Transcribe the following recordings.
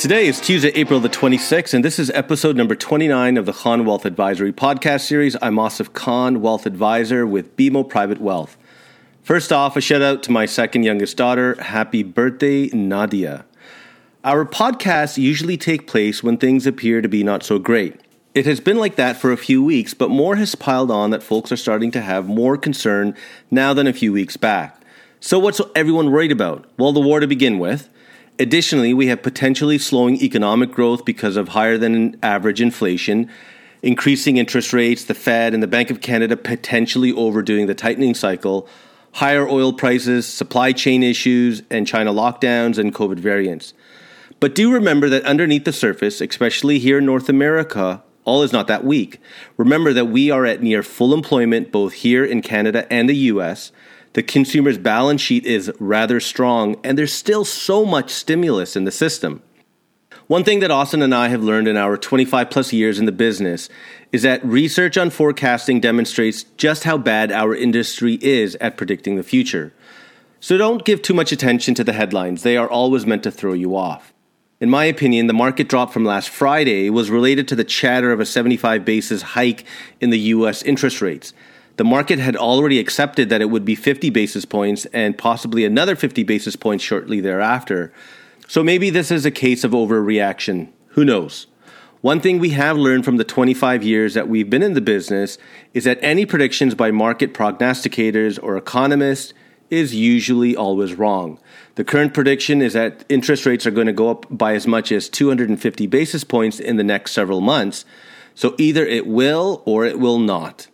Today is Tuesday, April the 26th, and this is episode number 29 of the Khan Wealth Advisory podcast series. I'm Asif Khan, Wealth Advisor with BMO Private Wealth. First off, a shout out to my second youngest daughter. Happy birthday, Nadia. Our podcasts usually take place when things appear to be not so great. It has been like that for a few weeks, but more has piled on that folks are starting to have more concern now than a few weeks back. So, what's everyone worried about? Well, the war to begin with. Additionally, we have potentially slowing economic growth because of higher than average inflation, increasing interest rates, the Fed and the Bank of Canada potentially overdoing the tightening cycle, higher oil prices, supply chain issues, and China lockdowns and COVID variants. But do remember that underneath the surface, especially here in North America, all is not that weak. Remember that we are at near full employment both here in Canada and the US. The consumer's balance sheet is rather strong, and there's still so much stimulus in the system. One thing that Austin and I have learned in our 25 plus years in the business is that research on forecasting demonstrates just how bad our industry is at predicting the future. So don't give too much attention to the headlines, they are always meant to throw you off. In my opinion, the market drop from last Friday was related to the chatter of a 75 basis hike in the US interest rates the market had already accepted that it would be 50 basis points and possibly another 50 basis points shortly thereafter. So maybe this is a case of overreaction. Who knows? One thing we have learned from the 25 years that we've been in the business is that any predictions by market prognosticators or economists is usually always wrong. The current prediction is that interest rates are going to go up by as much as 250 basis points in the next several months. So either it will or it will not.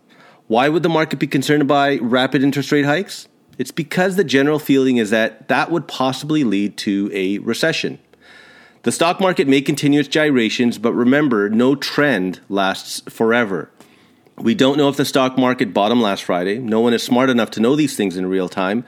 Why would the market be concerned by rapid interest rate hikes? It's because the general feeling is that that would possibly lead to a recession. The stock market may continue its gyrations, but remember, no trend lasts forever. We don't know if the stock market bottomed last Friday. No one is smart enough to know these things in real time.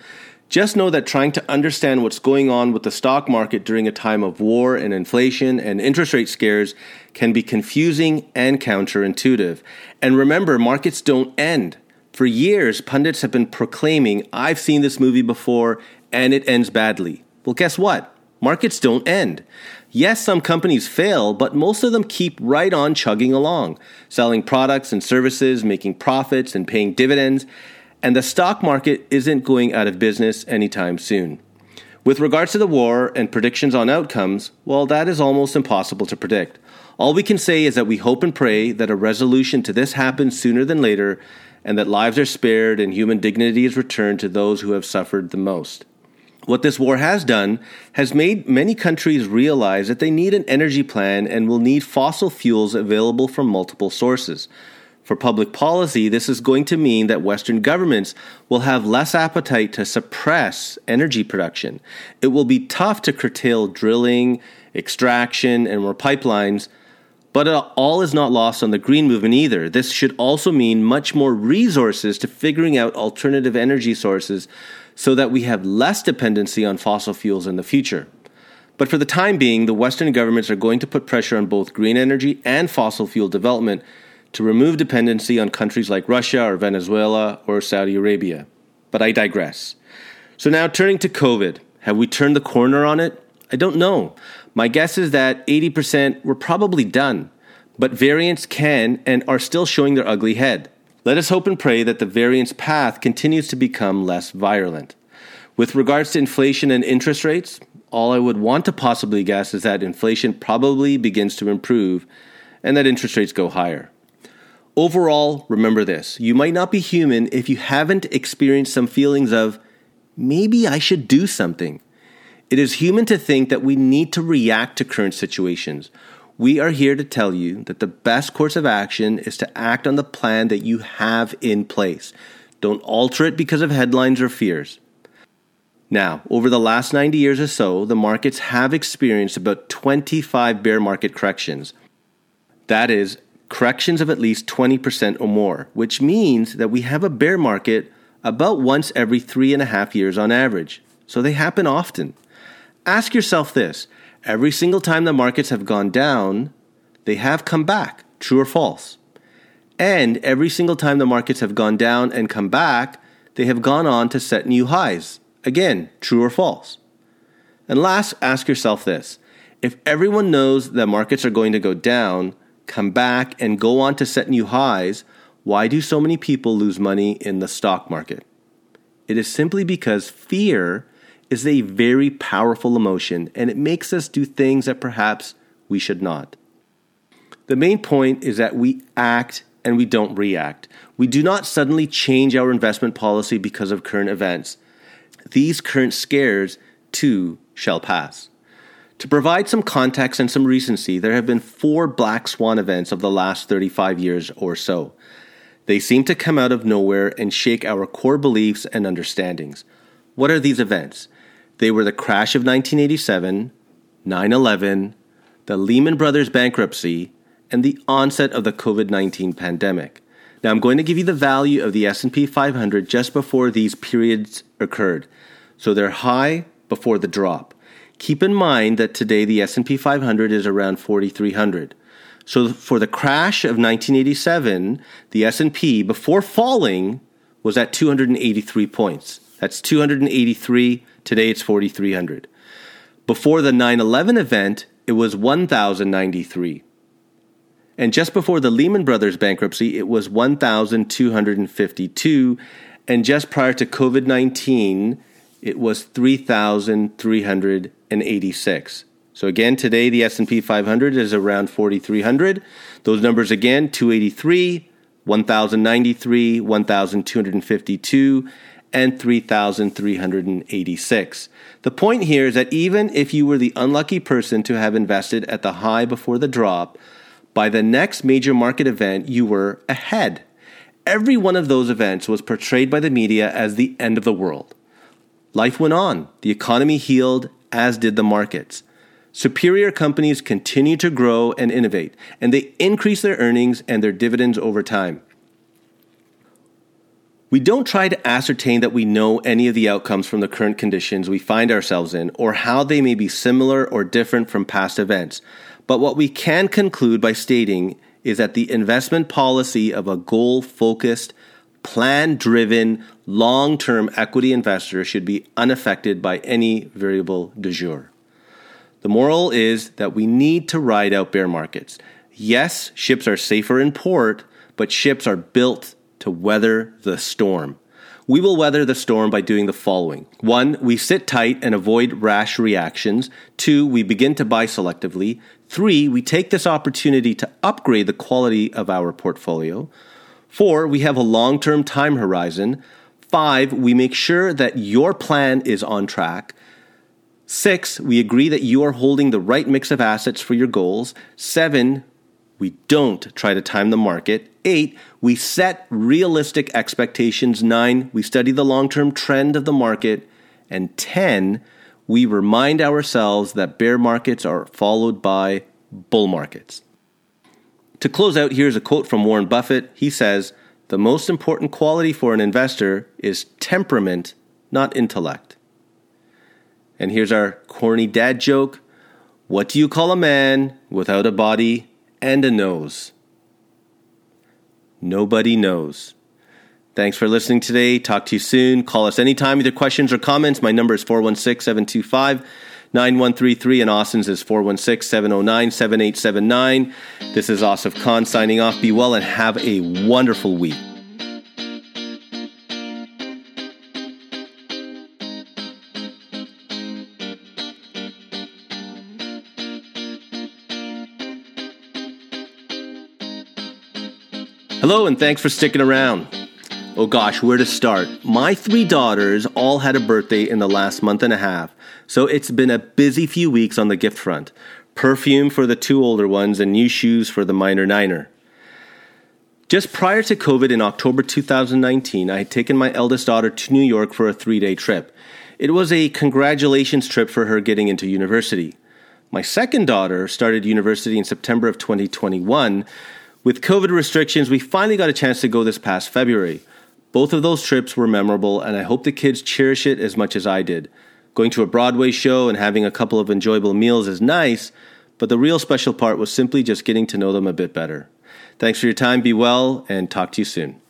Just know that trying to understand what's going on with the stock market during a time of war and inflation and interest rate scares can be confusing and counterintuitive. And remember, markets don't end. For years, pundits have been proclaiming, I've seen this movie before and it ends badly. Well, guess what? Markets don't end. Yes, some companies fail, but most of them keep right on chugging along, selling products and services, making profits, and paying dividends and the stock market isn't going out of business anytime soon. With regards to the war and predictions on outcomes, well, that is almost impossible to predict. All we can say is that we hope and pray that a resolution to this happens sooner than later and that lives are spared and human dignity is returned to those who have suffered the most. What this war has done has made many countries realize that they need an energy plan and will need fossil fuels available from multiple sources. For public policy, this is going to mean that Western governments will have less appetite to suppress energy production. It will be tough to curtail drilling, extraction, and more pipelines, but all is not lost on the green movement either. This should also mean much more resources to figuring out alternative energy sources so that we have less dependency on fossil fuels in the future. But for the time being, the Western governments are going to put pressure on both green energy and fossil fuel development to remove dependency on countries like Russia or Venezuela or Saudi Arabia. But I digress. So now turning to COVID, have we turned the corner on it? I don't know. My guess is that 80% were probably done, but variants can and are still showing their ugly head. Let us hope and pray that the variant's path continues to become less virulent. With regards to inflation and interest rates, all I would want to possibly guess is that inflation probably begins to improve and that interest rates go higher. Overall, remember this you might not be human if you haven't experienced some feelings of, maybe I should do something. It is human to think that we need to react to current situations. We are here to tell you that the best course of action is to act on the plan that you have in place. Don't alter it because of headlines or fears. Now, over the last 90 years or so, the markets have experienced about 25 bear market corrections. That is, corrections of at least 20% or more, which means that we have a bear market about once every three and a half years on average. So they happen often. Ask yourself this every single time the markets have gone down, they have come back, true or false? And every single time the markets have gone down and come back, they have gone on to set new highs. Again, true or false? And last, ask yourself this If everyone knows that markets are going to go down, come back, and go on to set new highs, why do so many people lose money in the stock market? It is simply because fear is a very powerful emotion and it makes us do things that perhaps we should not. The main point is that we act and we don't react. We do not suddenly change our investment policy because of current events. These current scares, too, shall pass. To provide some context and some recency, there have been four black swan events of the last 35 years or so. They seem to come out of nowhere and shake our core beliefs and understandings. What are these events? They were the crash of 1987, 9 11, the Lehman Brothers bankruptcy, and the onset of the COVID-19 pandemic. Now I'm going to give you the value of the S&P 500 just before these periods occurred. So they're high before the drop. Keep in mind that today the S&P 500 is around 4300. So for the crash of 1987, the S&P before falling was at 283 points. That's 283. Today it's 4300. Before the 9/11 event, it was 1093. And just before the Lehman Brothers bankruptcy, it was 1252 and just prior to COVID-19, it was 3386. So again, today the S&P 500 is around 4300. Those numbers again, 283, 1093, 1252 and 3386. The point here is that even if you were the unlucky person to have invested at the high before the drop, by the next major market event you were ahead. Every one of those events was portrayed by the media as the end of the world. Life went on. The economy healed, as did the markets. Superior companies continue to grow and innovate, and they increase their earnings and their dividends over time. We don't try to ascertain that we know any of the outcomes from the current conditions we find ourselves in or how they may be similar or different from past events. But what we can conclude by stating is that the investment policy of a goal focused, plan driven, long term equity investor should be unaffected by any variable du jour. The moral is that we need to ride out bear markets. Yes, ships are safer in port, but ships are built to weather the storm. We will weather the storm by doing the following. One, we sit tight and avoid rash reactions. Two, we begin to buy selectively. Three, we take this opportunity to upgrade the quality of our portfolio. Four, we have a long term time horizon. Five, we make sure that your plan is on track. Six, we agree that you are holding the right mix of assets for your goals. Seven, we don't try to time the market. Eight, we set realistic expectations. Nine, we study the long term trend of the market. And 10, we remind ourselves that bear markets are followed by bull markets. To close out, here's a quote from Warren Buffett. He says, The most important quality for an investor is temperament, not intellect. And here's our corny dad joke What do you call a man without a body and a nose? Nobody knows. Thanks for listening today. Talk to you soon. Call us anytime with your questions or comments. My number is 416 725 9133, and Austin's is 416 709 7879. This is Asif Khan signing off. Be well and have a wonderful week. Hello, and thanks for sticking around. Oh gosh, where to start? My three daughters all had a birthday in the last month and a half, so it's been a busy few weeks on the gift front. Perfume for the two older ones and new shoes for the minor niner. Just prior to COVID in October 2019, I had taken my eldest daughter to New York for a three day trip. It was a congratulations trip for her getting into university. My second daughter started university in September of 2021 with COVID restrictions, we finally got a chance to go this past February. Both of those trips were memorable, and I hope the kids cherish it as much as I did. Going to a Broadway show and having a couple of enjoyable meals is nice, but the real special part was simply just getting to know them a bit better. Thanks for your time, be well, and talk to you soon.